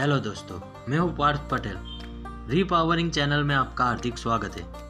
Hello दोस्तों मैं हूँ पार्थ पटेल। रीपावरिंग चैनल में आपका हार्दिक स्वागत है।